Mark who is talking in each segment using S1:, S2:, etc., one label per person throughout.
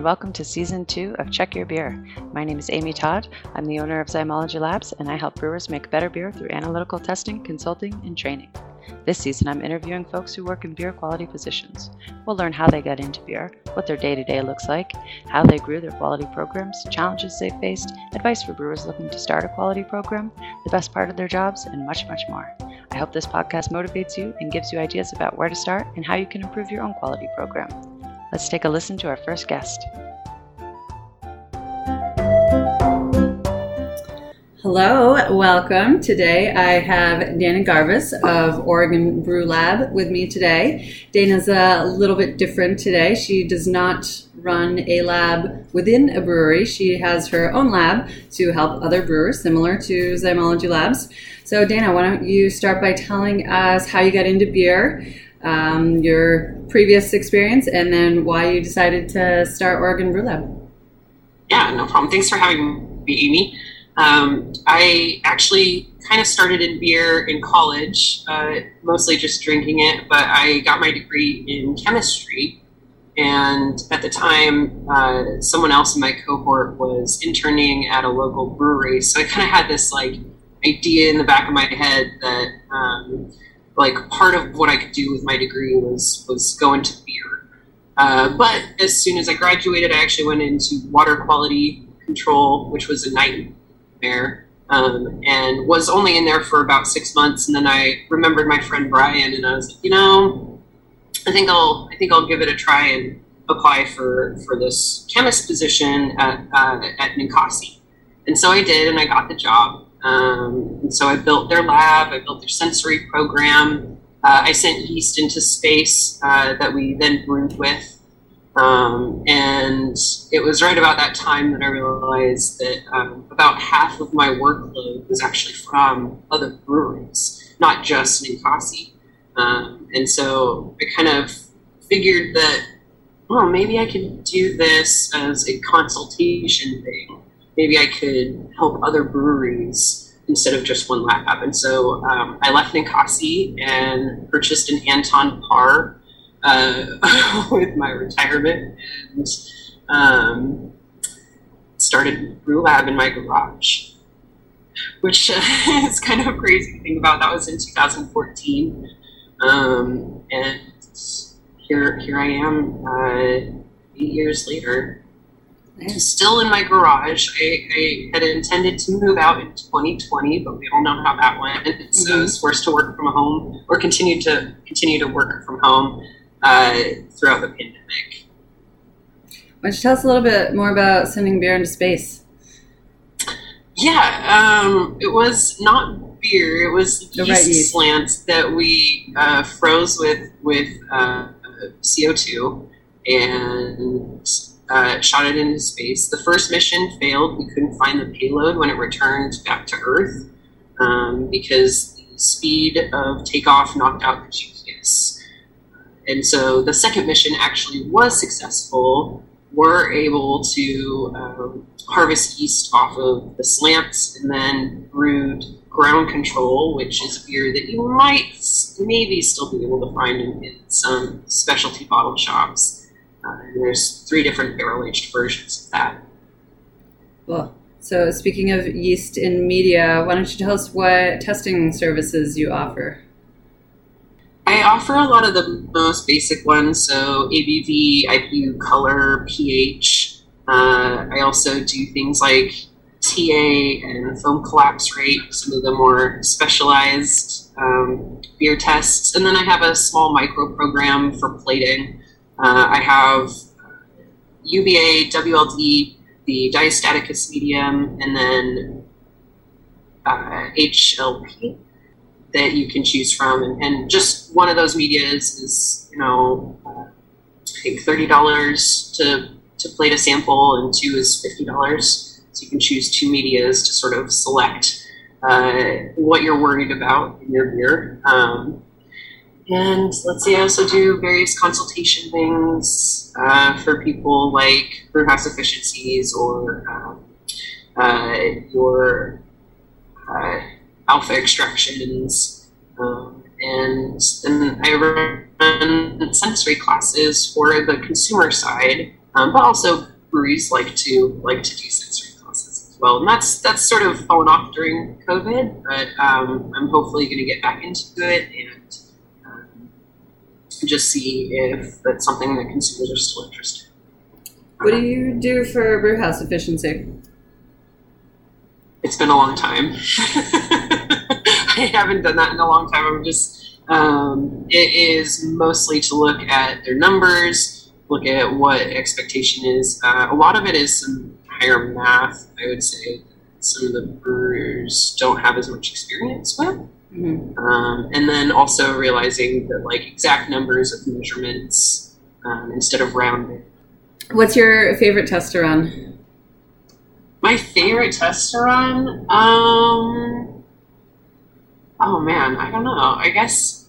S1: and welcome to season two of Check Your Beer. My name is Amy Todd. I'm the owner of Zymology Labs, and I help brewers make better beer through analytical testing, consulting, and training. This season, I'm interviewing folks who work in beer quality positions. We'll learn how they got into beer, what their day to day looks like, how they grew their quality programs, challenges they faced, advice for brewers looking to start a quality program, the best part of their jobs, and much, much more. I hope this podcast motivates you and gives you ideas about where to start and how you can improve your own quality program. Let's take a listen to our first guest. Hello, welcome. Today I have Dana Garvis of Oregon Brew Lab with me today. Dana's a little bit different today. She does not run a lab within a brewery. She has her own lab to help other brewers, similar to Zymology Labs. So, Dana, why don't you start by telling us how you got into beer, um, your previous experience, and then why you decided to start Oregon Brew Lab?
S2: Yeah, no problem. Thanks for having me, Amy. Um, I actually kind of started in beer in college, uh, mostly just drinking it, but I got my degree in chemistry. And at the time, uh, someone else in my cohort was interning at a local brewery. So I kind of had this like idea in the back of my head that um, like part of what I could do with my degree was was go into beer. Uh, but as soon as I graduated, I actually went into water quality control, which was a nightmare, um, and was only in there for about six months. And then I remembered my friend Brian, and I was like, you know, I think I'll I think I'll give it a try and apply for for this chemist position at uh, at Ninkasi. And so I did, and I got the job. Um, and so I built their lab, I built their sensory program. Uh, I sent yeast into space uh, that we then brewed with. Um, and it was right about that time that I realized that um, about half of my workload was actually from other breweries, not just Ninkasi. Um, and so I kind of figured that, well, maybe I could do this as a consultation thing maybe I could help other breweries instead of just one lab. And so um, I left Ninkasi and purchased an Anton Paar uh, with my retirement and um, started Brew Lab in my garage, which uh, is kind of a crazy thing about. That was in 2014. Um, and here, here I am uh, eight years later still in my garage. I, I, had intended to move out in 2020, but we all know how that went. So mm-hmm. I was forced to work from home or continue to continue to work from home uh, throughout the pandemic.
S1: Why don't you tell us a little bit more about sending beer into space?
S2: Yeah, um, it was not beer. It was yeast, right, yeast. slants that we uh, froze with with uh, CO2 and uh, shot it into space. The first mission failed. We couldn't find the payload when it returned back to Earth um, because the speed of takeoff knocked out the GPS. And so the second mission actually was successful. We're able to um, harvest yeast off of the slants and then brewed ground control, which is beer that you might maybe still be able to find in, in some specialty bottle shops. Uh, there's three different barrel aged versions of that.
S1: Well, so speaking of yeast in media, why don't you tell us what testing services you offer?
S2: I offer a lot of the most basic ones, so ABV, IBU, color, pH. Uh, I also do things like TA and foam collapse rate, some of the more specialized um, beer tests. And then I have a small micro program for plating. Uh, I have UBA, WLD, the diastaticus medium, and then uh, HLP that you can choose from. And, and, just one of those medias is, you know, I think $30 to, to plate a sample, and two is $50. So you can choose two medias to sort of select uh, what you're worried about in your beer. Um, and let's see, I also do various consultation things uh, for people like brewhouse efficiencies or um, uh, your uh, alpha extractions. Um, and then I run sensory classes for the consumer side, um, but also breweries like to like to do sensory classes as well, and that's that's sort of fallen off during COVID. But um, I'm hopefully going to get back into it and just see if that's something that consumers are still interested. in.
S3: What do you do for brew house efficiency?
S2: It's been a long time. I haven't done that in a long time. I'm just um, it is mostly to look at their numbers, look at what expectation is. Uh, a lot of it is some higher math. I would say some of the brewers don't have as much experience with.
S3: Mhm.
S2: Um, and then also realizing that like exact numbers of measurements um, instead of rounding.
S3: What's your favorite test to run?
S2: My favorite test to run, um, oh man, I don't know. I guess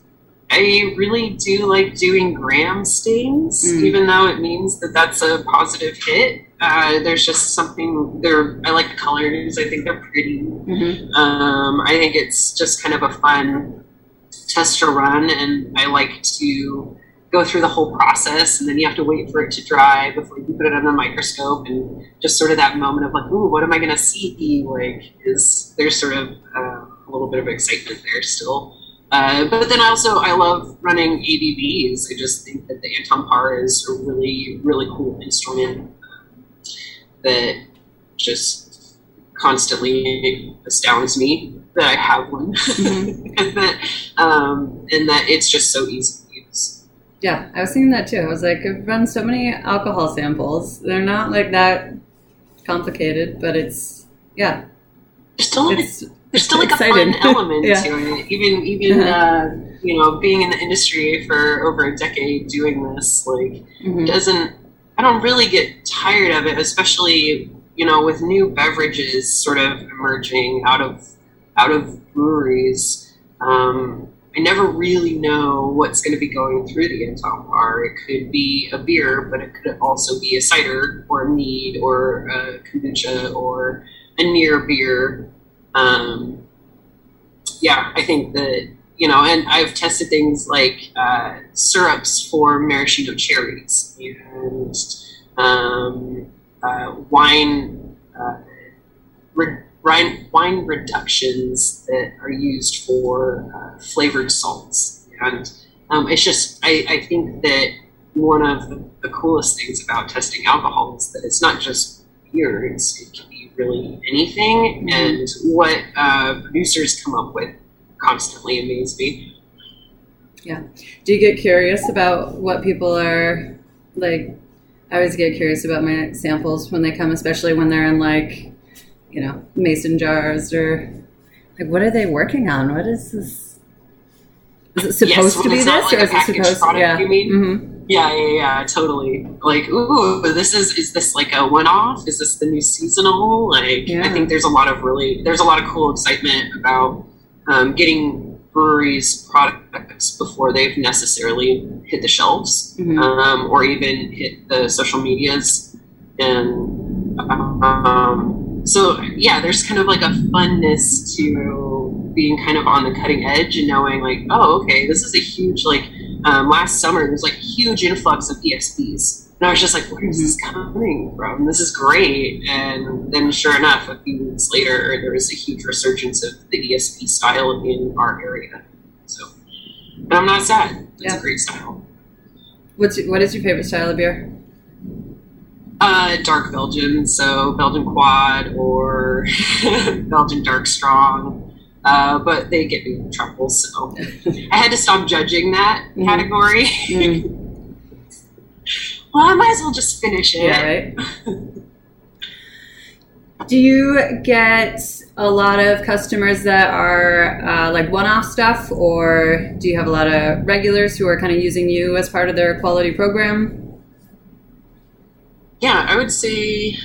S2: I really do like doing gram stains,
S3: Mm.
S2: even though it means that that's a positive hit. Uh, there's just something there. I like the colors. I think they're pretty.
S3: Mm-hmm.
S2: Um, I think it's just kind of a fun test to run, and I like to go through the whole process, and then you have to wait for it to dry before you put it under the microscope, and just sort of that moment of like, ooh, what am I going to see? Like, is there's sort of uh, a little bit of excitement there still. Uh, but then also, I love running ABVs. I just think that the Anton Paar is a really, really cool instrument um, that just constantly astounds me that I have one,
S3: Mhm.
S2: and that um, and that it's just so easy to use.
S3: Yeah, I was thinking that too. I was like, I've run so many alcohol samples. They're not like that complicated, but it's yeah,
S2: still
S3: it's
S2: there's still like
S3: exciting.
S2: a fun element
S3: Yeah.
S2: to it. Even even uh, you know being in the industry for over a decade doing this, like
S3: Mhm.
S2: doesn't I don't really get tired of it, especially you know with new beverages sort of emerging out of out of breweries. Um, I never really know what's going to be going through the Anton Paar. It could be a beer, but it could also be a cider or a mead or a kombucha or a near beer. Um, yeah, I think that you know, and I've tested things like uh, syrups for maraschino cherries and um, uh, wine, uh, re- wine wine reductions that are used for uh, flavored salts, and um, it's just I, I think that one of the, the coolest things about testing alcohol is that it's not just beer; it's, it can really anything, and what uh, producers come up with constantly amaze me. Yeah.
S3: Do you get curious about what people are like? I always get curious about my samples when they come, especially when they're in like, you know, mason jars or like, what are they working on? What is this? Is it supposed
S2: Yes,
S3: to be this,
S2: not
S3: or is it supposed?
S2: product,
S3: yeah.
S2: you mean?
S3: hmm
S2: Yeah, yeah, yeah, totally. Like, ooh, this is is this like a one off? Is this the new seasonal? Like,
S3: Yeah.
S2: I think there's a lot of really there's a lot of cool excitement about um, getting breweries products before they've necessarily hit the shelves
S3: hmm
S2: um, or even hit the social medias. And um, so, yeah, there's kind of like a funness to being kind of on the cutting edge and knowing, like, oh, okay, this is a huge, like, um, last summer, there was like a huge influx of ESBs. And I was just like, where is this coming from? This is great. And then, sure enough, a few weeks later, there was a huge resurgence of the ESB style in our area. So, but I'm not sad. It's
S3: Yeah.
S2: a great style.
S3: What's your, what is your favorite style of beer?
S2: Uh, dark Belgian, so Belgian Quad or Belgian Dark Strong. Uh, but they get me in trouble, so I had to stop judging that
S3: Mhm.
S2: category.
S3: Mm.
S2: well, I might as well just finish it.
S3: Yeah, right. Do you get a lot of customers that are uh, like one-off stuff, or do you have a lot of regulars who are kind of using you as part of their quality program?
S2: Yeah, I would say,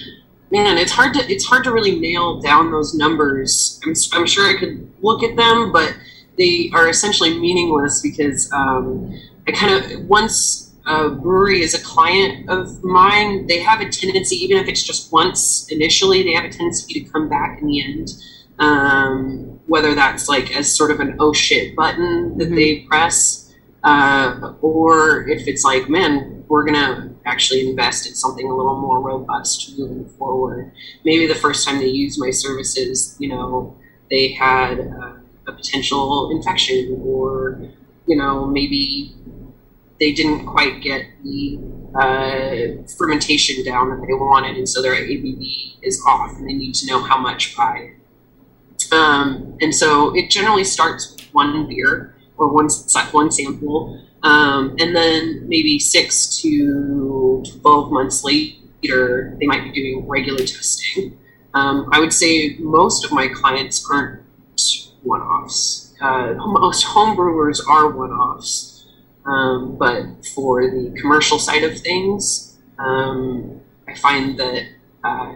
S2: man, it's hard to it's hard to really nail down those numbers. I'm, I'm sure I could look at them, but they are essentially meaningless because um, I kind of once a brewery is a client of mine, they have a tendency, even if it's just once initially, they have a tendency to come back in the end. Um, whether that's like as sort of an oh shit button that
S3: Mhm.
S2: they press, uh, or if it's like, man, we're gonna actually invest in something a little more robust moving forward. Maybe the first time they used my services, you know, they had uh, a potential infection, or you know, maybe they didn't quite get the uh, fermentation down that they wanted, and so their ABV is off, and they need to know how much by. Um, and so it generally starts with one beer or one one sample, um, and then maybe six to twelve months later, they might be doing regular testing. Um, I would say most of my clients aren't one-offs. Uh, most homebrewers are one-offs um, but for the commercial side of things, um, I find that uh,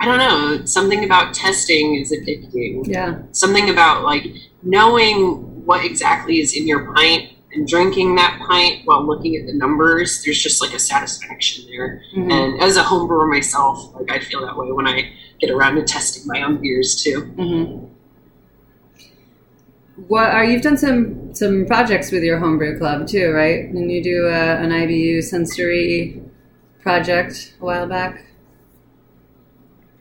S2: I don't know something about testing is addicting.
S3: Yeah.
S2: Something about like knowing what exactly is in your pint and drinking that pint while looking at the numbers. There's just like a satisfaction there. Mm-hmm. And as a homebrewer myself, like I feel that way when I get around to testing my own beers too.
S3: Mm-hmm what are you've done some some projects with your homebrew club too, right? And you do a, an IBU sensory project a while back.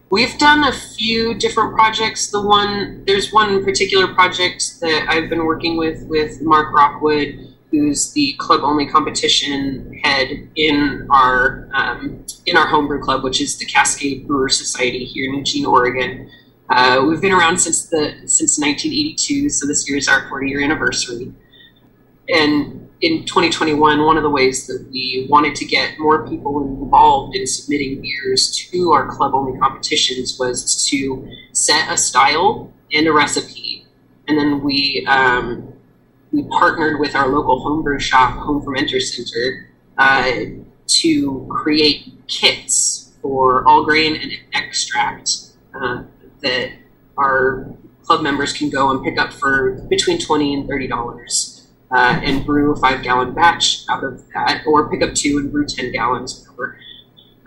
S2: We've done a few different projects. The one there's one particular project that I've been working with with Mark Rockwood, who's the club only competition head in our um, in our homebrew club, which is the Cascade Brewer Society here in Eugene, Oregon. Uh, we've been around since the since 1982, so this year is our 40 year anniversary. And in 2021, one of the ways that we wanted to get more people involved in submitting beers to our club only competitions was to set a style and a recipe, and then we um, we partnered with our local homebrew shop, Home Fermenter Center, uh, to create kits for all grain and extract. Uh, that our club members can go and pick up for between 20 and 30 dollars uh, and brew a five gallon batch out of that or pick up two and brew 10 gallons whatever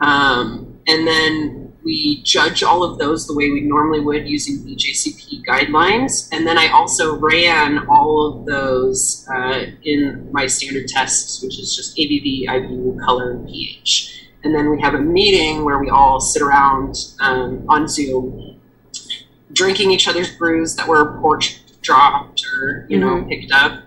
S2: um, and then we judge all of those the way we normally would using BJCP guidelines. And then I also ran all of those uh, in my standard tests, which is just ABV, IBU, color, and pH. And then we have a meeting where we all sit around um, on Zoom drinking each other's brews that were porch dropped or you know mm-hmm. picked up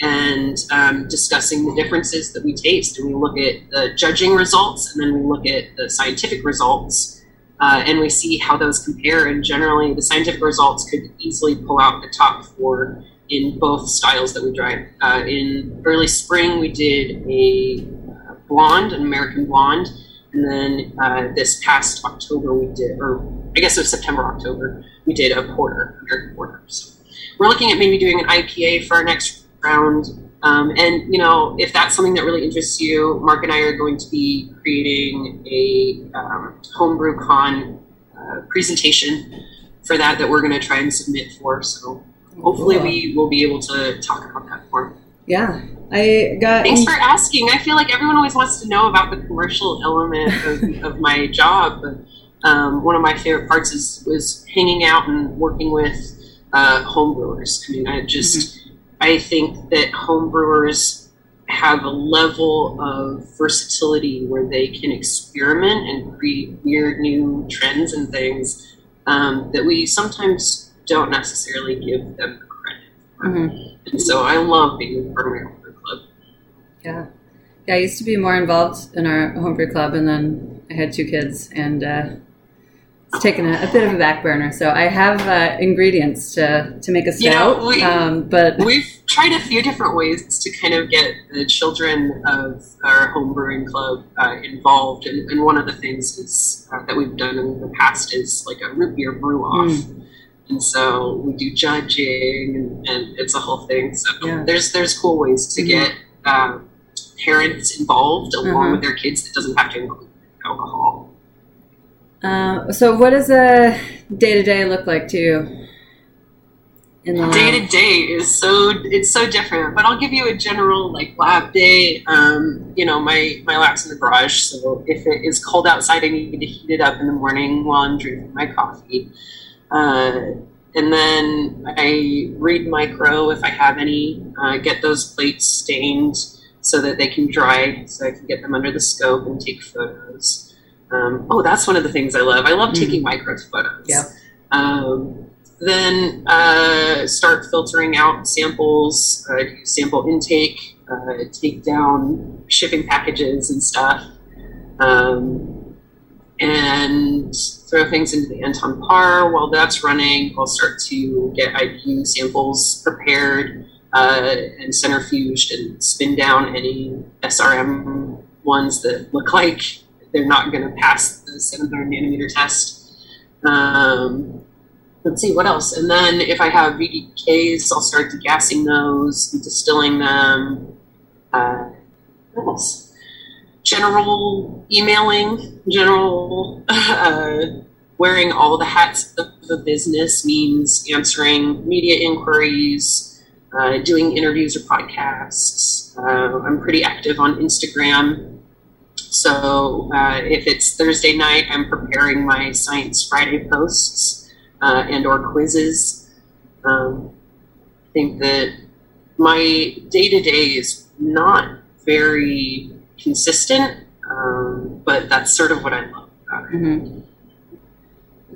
S2: and um, discussing the differences that we taste. And we look at the judging results and then we look at the scientific results uh, and we see how those compare. And generally the scientific results could easily pull out the top four in both styles that we drive. Uh, in early spring we did a uh, blonde an american blonde. And then uh, this past october we did or i guess it was september october we did a porter, American porter. So we're looking at maybe doing an IPA for our next round. Um, and you know, if that's something that really interests you, Mark and I are going to be creating a um, homebrew con uh, presentation for that that we're going to try and submit for. So hopefully, cool. we will be able to talk about that more.
S3: Yeah, I got.
S2: Thanks for asking. I feel like everyone always wants to know about the commercial element of, of my job, but um, one of my favorite parts is was hanging out and working with uh, homebrewers. I mean, I just mm-hmm. I think that homebrewers have a level of versatility where they can experiment and create weird new trends and things um, that we sometimes don't necessarily give them the credit for. Mm-hmm. And so I love being part of my homebrew club.
S3: Yeah. Yeah, I used to be more involved in our homebrew club, and then I had two kids, and uh, taken a, a, bit of a back burner. So I have uh, ingredients to, to make a stout. You know, we, um, but
S2: we've tried a few different ways to kind of get the children of our home brewing club uh, involved. And, and, one of the things is uh, that we've done in the past is like a root beer brew off. Mm. And so we do judging, and, and, it's a whole thing. So yeah. there's there's cool ways to mm-hmm. get um, parents involved along uh-huh. with their kids that doesn't have to include alcohol.
S3: Uh, so, what does a day to day look like to you?
S2: Day to day is so it's so different, but I'll give you a general like lab day. Um, you know, my my lab's in the garage, so if it is cold outside, I need to heat it up in the morning while I'm drinking my coffee. Uh, and then I read micro if I have any, uh, get those plates stained, so that they can dry, so I can get them under the scope and take photos. Um, oh, that's one of the things I love. I love taking micro photos.
S3: Yeah.
S2: Um, then uh, start filtering out samples, uh, do sample intake, uh, take down shipping packages and stuff, um, and throw things into the Anton Paar. While that's running, I'll start to get IBU samples prepared uh, and centrifuged and spin down any SRM ones that look like they're not going to pass the 700 nanometer test. Um, let's see what else. And then if I have VDKs, I'll start degassing those, distilling them. Uh, what else? General emailing, general uh, wearing all the hats of the business means answering media inquiries, uh, doing interviews or podcasts. Uh, I'm pretty active on Instagram. So uh, if it's Thursday night, I'm preparing my Science Friday posts uh, and or quizzes. Um, I think that my day to day is not very consistent, um, but that's sort of what I love about it.
S3: Mhm.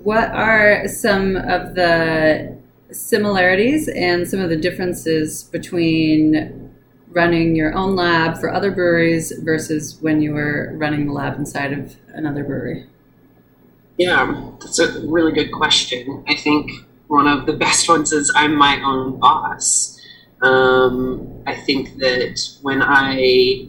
S3: What are some of the similarities and some of the differences between running your own lab for other breweries versus when you were running the lab inside of another brewery?
S2: Yeah, that's a really good question. I think one of the best ones is I'm my own boss. Um, I think that when I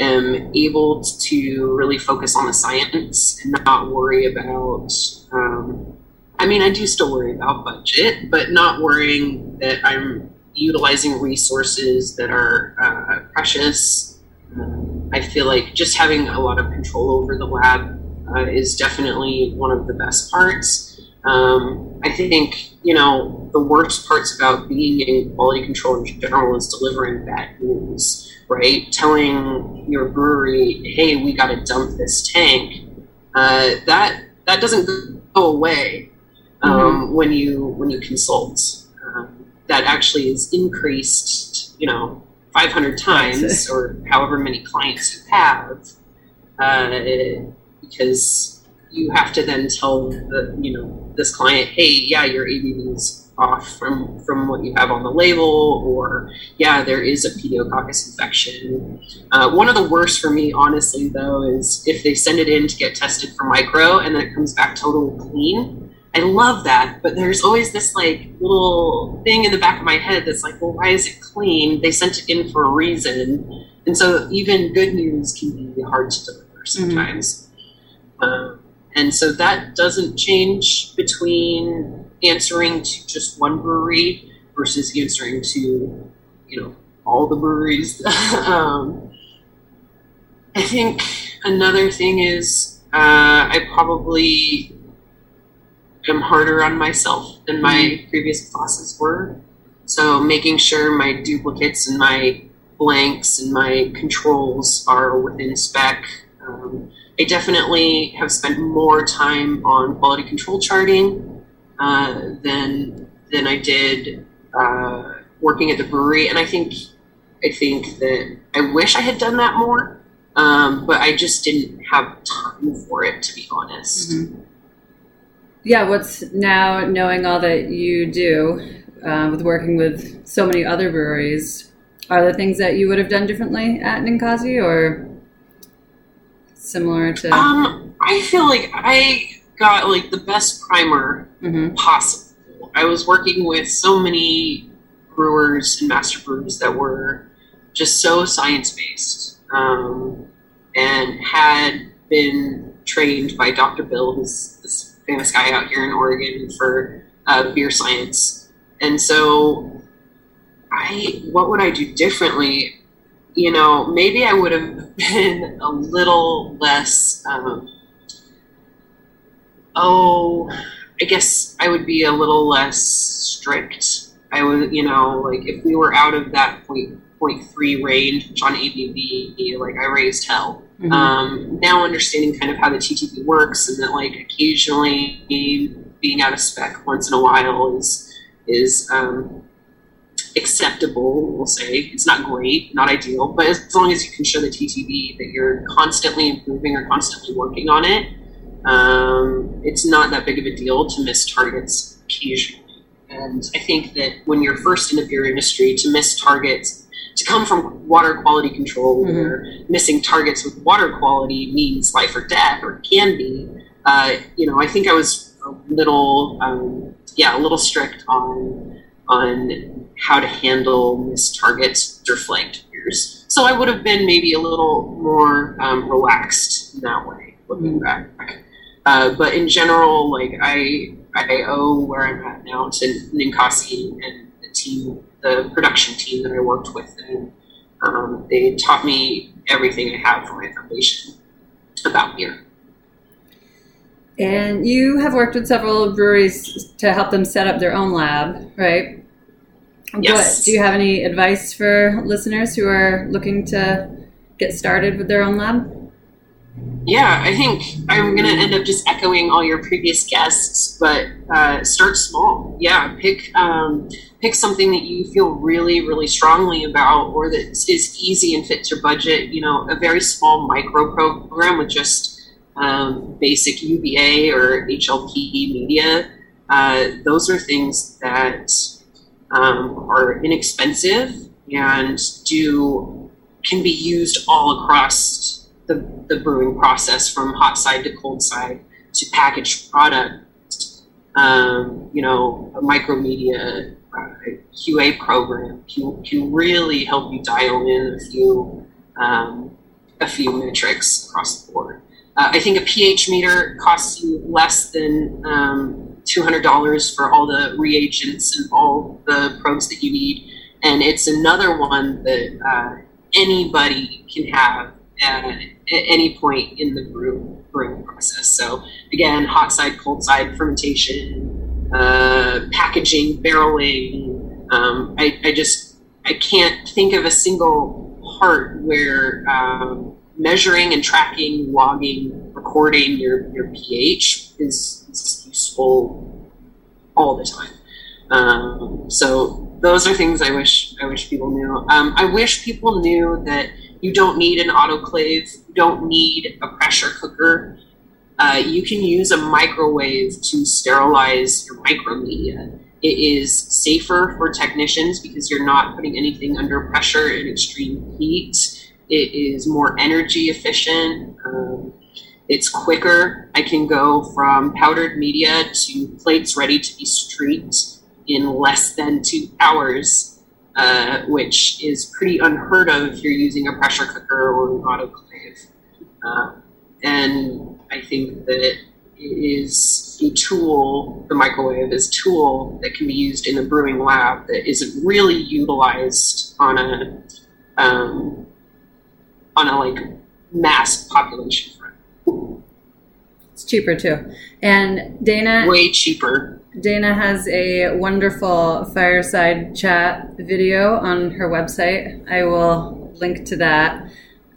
S2: am able to really focus on the science and not worry about, um, I mean, I do still worry about budget, but not worrying that I'm utilizing resources that are uh, precious. Um, I feel like just having a lot of control over the lab uh, is definitely one of the best parts. Um, I think, you know, the worst parts about being in quality control in general is delivering bad news, right? Telling your brewery, hey, we got to dump this tank. Uh, that that doesn't go away um, when you when you consult. That actually is increased, you know, 500 times or however many clients you have. Uh, because you have to then tell the you know this client, hey, yeah, your ABV is off from from what you have on the label, or yeah, there is a pediococcus infection. Uh, one of the worst for me, honestly, though, is if they send it in to get tested for micro and then it comes back totally clean. I love that, but there's always this like little thing in the back of my head that's like, well, why is it clean? They sent it in for a reason, and so even good news can be hard to deliver sometimes. Um, and so that doesn't change between answering to just one brewery versus answering to, you know, all the breweries. um, I think another thing is uh, I probably am harder on myself than my previous bosses were. So making sure my duplicates and my blanks and my controls are within spec. Um, I definitely have spent more time on quality control charting uh, than than I did uh, working at the brewery, and I think I think that I wish I had done that more, um, but I just didn't have time for it, to be honest.
S3: Mm-hmm. Yeah, what's now knowing all that you do uh, with working with so many other breweries? Are there things that you would have done differently at Ninkasi or similar to?
S2: Um, I feel like I got like the best primer
S3: Mhm.
S2: possible. I was working with so many brewers and master brewers that were just so science based um, and had been trained by Dr. Bill, who's this famous guy out here in Oregon for uh, beer science. And so, I what would I do differently? You know, maybe I would have been a little less. Um, oh, I guess I would be a little less strict. I would, you know, like if we were out of that point point three range on ABV, like I raised hell.
S3: Mhm.
S2: Um, now understanding kind of how the TTB works and that like occasionally being out of spec once in a while is is um, acceptable, we'll say. It's not great, not ideal, but as long as you can show the TTB that you're constantly improving or constantly working on it, um, it's not that big of a deal to miss targets occasionally. And I think that when you're first in the beer industry, to miss targets, to come from water quality control, mm-hmm. where missing targets with water quality means life or death, or can be, uh, you know, I think I was a little, um, yeah, a little strict on on how to handle missed targets or flagged beers. So I would have been maybe a little more um, relaxed in that way, looking mm-hmm. back. Uh, but in general, like I I owe where I'm at now to Ninkasi and the team, the production team that I worked with, and um, they taught me everything I have for my foundation about beer.
S3: And you have worked with several breweries to help them set up their own lab, right?
S2: Yes.
S3: What, do you have any advice for listeners who are looking to get started with their own lab?
S2: Yeah, I think I'm going to end up just echoing all your previous guests, but uh, start small. Yeah, pick um, pick something that you feel really, really strongly about, or that is easy and fits your budget. You know, a very small micro program with just um, basic UBA or HLP media. Uh, those are things that um, are inexpensive and do can be used all across the, the brewing process from hot side to cold side to packaged product, um, you know, micromedia QA program can, can really help you dial in a few um, a few metrics across the board. Uh, I think a pH meter costs you less than um, $200 for all the reagents and all the probes that you need. And it's another one that uh, anybody can have at, at any point in the brew, brewing process. So again, hot side, cold side fermentation, uh, packaging, barreling. Um, I, I, just I can't think of a single part where um, measuring and tracking, logging, recording your, your pH is, is useful all the time. Um, so those are things I wish I wish people knew. Um, I wish people knew that you don't need an autoclave. You don't need a pressure cooker. Uh, you can use a microwave to sterilize your micromedia. It is safer for technicians because you're not putting anything under pressure in extreme heat. It is more energy efficient. Um, it's quicker. I can go from powdered media to plates ready to be streaked in less than two hours uh, which is pretty unheard of if you're using a pressure cooker or an autoclave. Uh, and I think that it is a tool, the microwave is a tool that can be used in a brewing lab that isn't really utilized on a um, on a like mass population front.
S3: It's cheaper too. And Dana
S2: way cheaper.
S3: Dana has a wonderful fireside chat video on her website. I will link to that.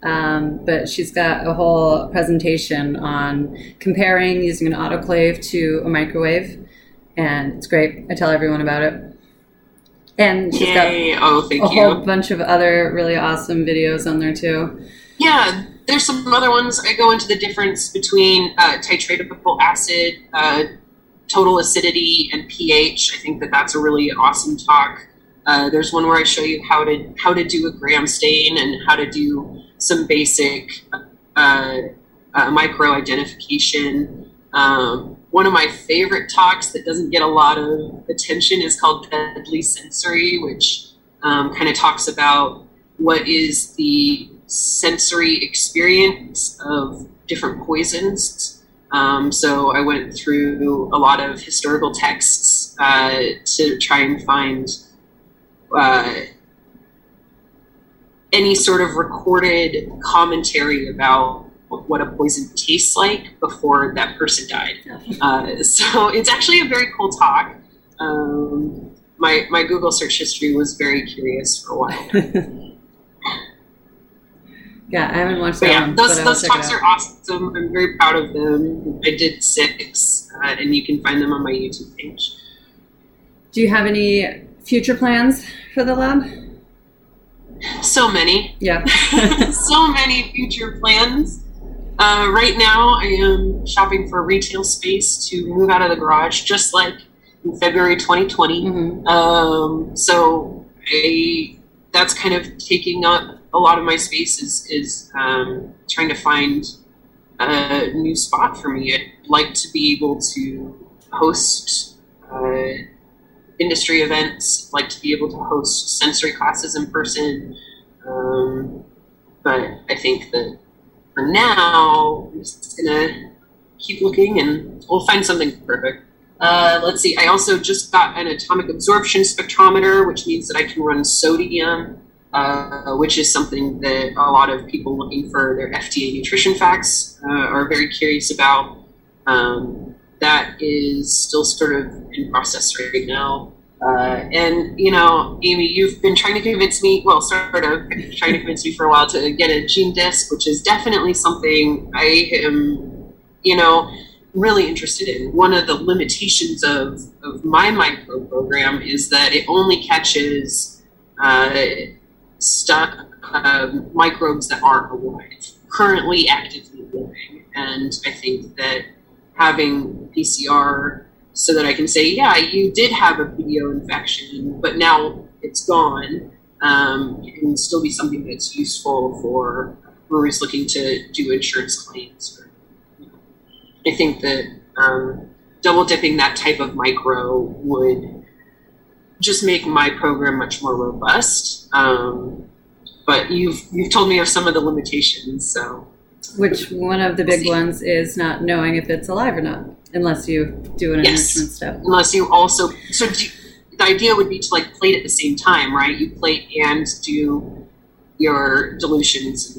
S3: Um, but she's got a whole presentation on comparing using an autoclave to a microwave, and it's great. I tell everyone about it. And she's
S2: Yay. got oh,
S3: a
S2: you.
S3: whole bunch of other really awesome videos on there too.
S2: Yeah, there's some other ones. I go into the difference between uh, titratable acid, uh, total acidity and pH. I think that that's a really awesome talk. Uh, there's one where I show you how to how to do a gram stain and how to do some basic uh, uh, micro identification. Um, one of my favorite talks that doesn't get a lot of attention is called Deadly Sensory, which um, kind of talks about what is the sensory experience of different poisons um, so I went through a lot of historical texts uh, to try and find uh, any sort of recorded commentary about what a poison tastes like before that person died. Uh, so it's actually a very cool talk. Um, my, my Google search history was very curious for a while.
S3: Yeah, I haven't watched that
S2: yeah,
S3: one,
S2: those those talks are awesome. I'm very proud of them. I did six, uh, and you can find them on my YouTube page.
S3: Do you have any future plans for the lab?
S2: So many.
S3: Yeah.
S2: so many future plans. Uh, right now, I am shopping for retail space to move out of the garage, just like in February 2020.
S3: hmm
S2: Um, so I, that's kind of taking up a lot of my space is, is um, trying to find a new spot for me. I'd like to be able to host uh, industry events, like to be able to host sensory classes in person. Um, but I think that for now, I'm just gonna keep looking and we'll find something perfect. Uh, let's see. I also just got an atomic absorption spectrometer, which means that I can run sodium, uh, which is something that a lot of people looking for their FDA nutrition facts uh, are very curious about. Um, that is still sort of in process right now. Uh, and you know, Amy, you've been trying to convince me, well, sort of trying to convince me for a while to get a GeneDisc, which is definitely something I am, you know, really interested in. One of the limitations of, of my micro program is that it only catches uh, stu- um microbes that aren't alive, currently actively living. And I think that having PCR so that I can say, yeah, you did have a BO infection, but now it's gone. Um, it can still be something that's useful for breweries looking to do insurance claims. Or, you know. I think that um, double dipping that type of micro would just make my program much more robust. Um, but you've you've told me of some of the limitations, so
S3: Which one of the big ones is not knowing if it's alive or not, unless you do an
S2: Yes.
S3: enrichment step.
S2: unless you also so do, the idea would be to like plate at the same time right you plate and do your dilutions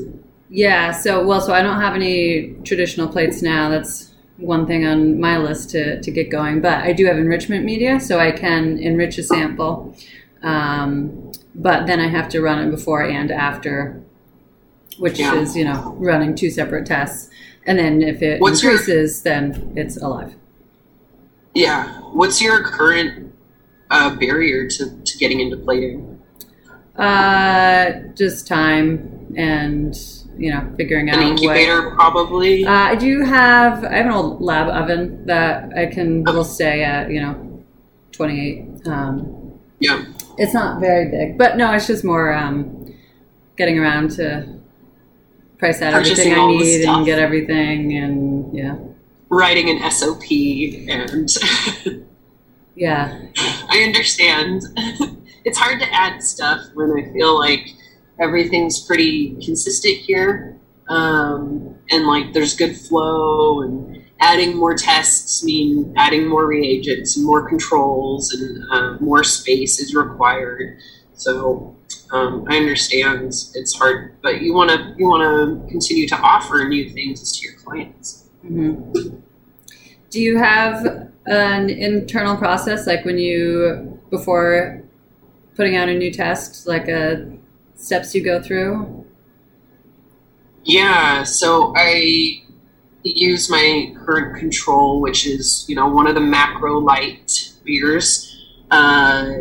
S3: Yeah, so well, so I don't have any traditional plates now. That's one thing on my list to, to get going. But I do have enrichment media, so I can enrich a sample. Um, but then I have to run it before and after, which
S2: Yeah.
S3: is, you know, running two separate tests. And then if it
S2: What's your-
S3: increases, then it's alive.
S2: yeah what's your current uh, barrier to, to getting into plating
S3: Uh, just time and, you know, figuring out
S2: an
S3: what-
S2: incubator probably
S3: Uh, I do have. I have an old lab oven that I can will stay at. You know, twenty eight. Um,
S2: yeah
S3: it's not very big, but no, it's just more um, getting around to price out everything I need and get everything, and yeah,
S2: writing an sop and
S3: yeah,
S2: i understand. It's hard to add stuff when i feel like everything's pretty consistent here um, and like there's good flow and adding more tests mean adding more reagents and more controls and uh, more space is required. So um, i understand it's hard but you want to you want to continue to offer new things to your clients.
S3: Hmm Do you have an internal process like when you before putting out a new test, like a steps you go through?
S2: Yeah, so I use my current control, which is you know one of the macro light beers. Uh,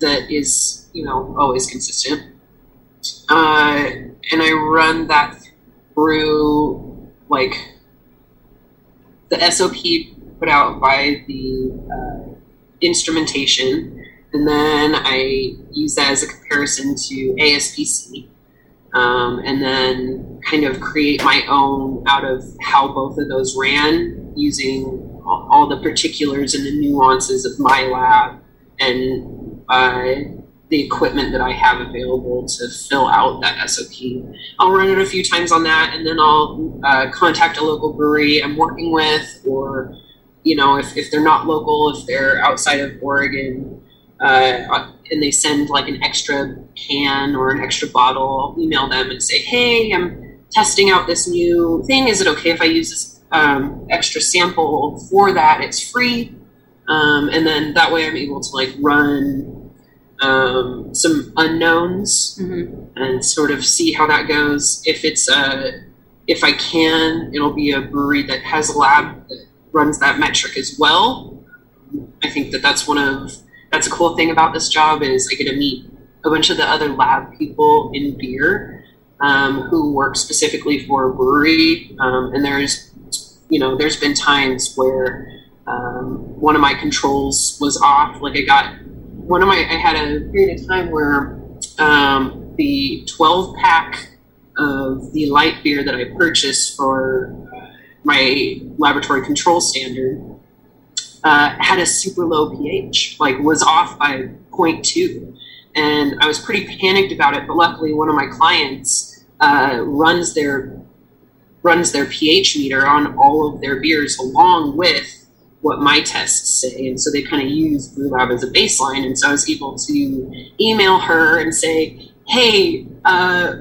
S2: that is you know always consistent, uh, and I run that through like the SOP put out by the uh, instrumentation, and then I use that as a comparison to ASBC um, and then kind of create my own out of how both of those ran using all the particulars and the nuances of my lab and the equipment that I have available to fill out that SOP. I'll run it a few times on that, and then I'll uh, contact a local brewery I'm working with, or you know, if, if they're not local, if they're outside of Oregon, uh, and they send like an extra can or an extra bottle, I'll email them and say, hey, I'm testing out this new thing. Is it okay if I use this um, extra sample for that? It's free. Um, and then that way I'm able to like run um, some unknowns
S3: hmm
S2: and sort of see how that goes. If it's a, if I can, it'll be a brewery that has a lab that runs that metric as well. I think that that's one of that's a cool thing about this job is I get to meet a bunch of the other lab people in beer um, who work specifically for a brewery. Um, and there's, you know, there's been times where um, one of my controls was off. Like I got one of my, I had a period of time where um, the 12 pack of the light beer that I purchased for uh, my laboratory control standard uh, had a super low pH, like was off by 0.2. And I was pretty panicked about it, but luckily one of my clients uh, runs their runs their pH meter on all of their beers along with what my tests say. And so they kind of use Brewlab as a baseline. And so I was able to email her and say, hey, uh,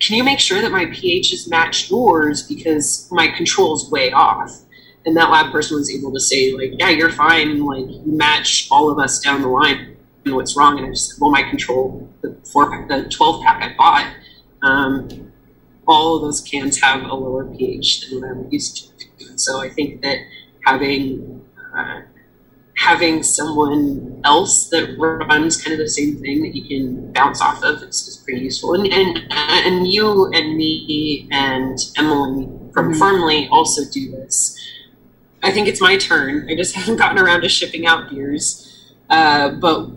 S2: can you make sure that my pH is matched yours because my control is way off? And that lab person was able to say, like, yeah, you're fine. Like, you match all of us down the line. And what's wrong? And I just said, well, my control, the four pack, the 12 pack I bought, um, all of those cans have a lower pH than what I'm used to. So I think that having uh, having someone else that runs kind of the same thing that you can bounce off of is, is pretty useful. And, and and you and me and Emily from mm-hmm. Firmly also do this. I think it's my turn. I just haven't gotten around to shipping out beers, uh, but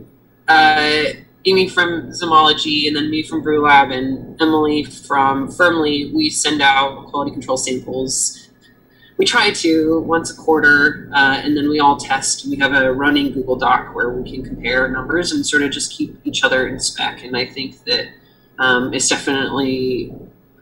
S2: uh, Amy from Zymology and then me from Brew Lab and Emily from Firmly, we send out quality control samples we try to once a quarter, uh, and then we all test. We have a running Google Doc where we can compare numbers and sort of just keep each other in spec. And I think that um, it's definitely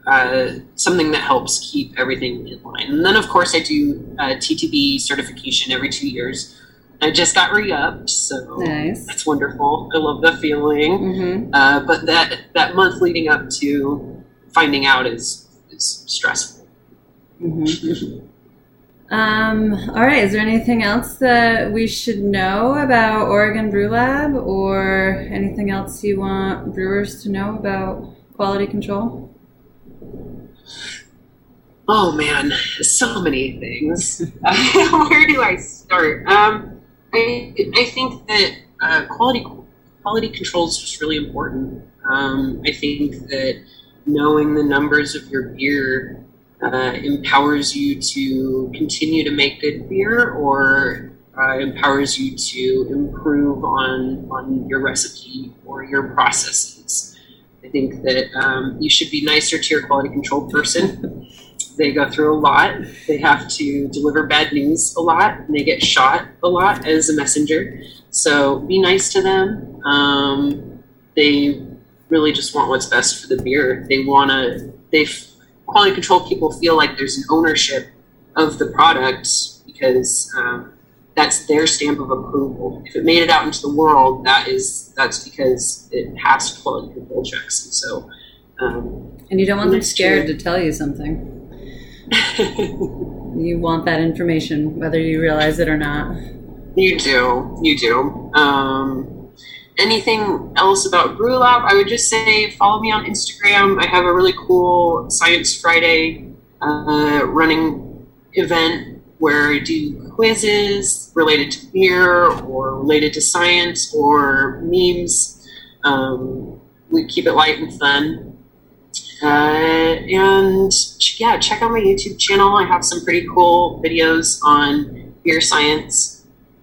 S2: uh, something that helps keep everything in line. And then, of course, I do uh, TTB certification every two years. I just got re-upped, so
S3: nice.
S2: that's wonderful. I love the feeling.
S3: Mm-hmm.
S2: Uh, but that that month leading up to finding out is is stressful.
S3: Mm-hmm. Um, all right. Is there anything else that we should know about Oregon Brew Lab or anything else you want brewers to know about quality control?
S2: Oh man, so many things. Where do I start? Um, I, I think that uh, quality quality control is just really important. Um, I think that knowing the numbers of your beer uh, empowers you to continue to make good beer or uh, empowers you to improve on, on your recipe or your processes. I think that um, you should be nicer to your quality control person. they go through a lot. They have to deliver bad news a lot, and they get shot a lot as a messenger. So be nice to them. Um, they really just want what's best for the beer. They want to. They quality control people feel like there's an ownership of the product because um, that's their stamp of approval. If it made it out into the world, that is that's because it passed quality control checks. And so, um,
S3: and you don't want them scared year, to tell you something. you want that information, whether you realize it or not.
S2: You do. You do. Um, anything else about Brew Lab, I would just say follow me on Instagram. I have a really cool Science Friday uh, running event where I do quizzes related to beer or related to science or memes. Um, we keep it light and fun. Uh, and yeah, check out my YouTube channel. I have some pretty cool videos on beer science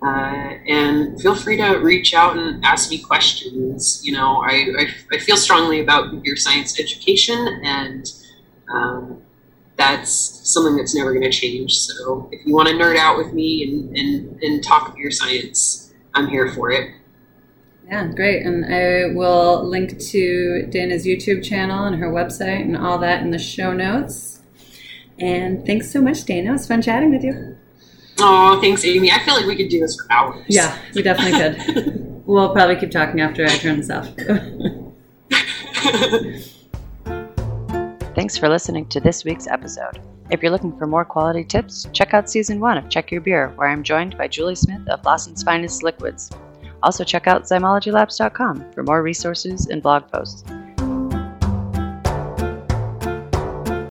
S2: uh, and feel free to reach out and ask me questions. You know, I, I, I feel strongly about beer science education, and um, that's something that's never going to change. So if you want to nerd out with me and, and, and talk beer science, I'm here for it.
S3: Yeah, great. And I will link to Dana's YouTube channel and her website and all that in the show notes. And thanks so much, Dana. It was fun chatting with you.
S2: Oh, thanks, Amy. I feel like we could do this for hours.
S3: Yeah, we definitely could. we'll probably keep talking after I turn this off.
S1: Thanks for listening to this week's episode. If you're looking for more quality tips, check out season one of Check Your Beer, where I'm joined by Julie Smith of Lawson's Finest Liquids. Also, check out zymologylabs.com for more resources and blog posts.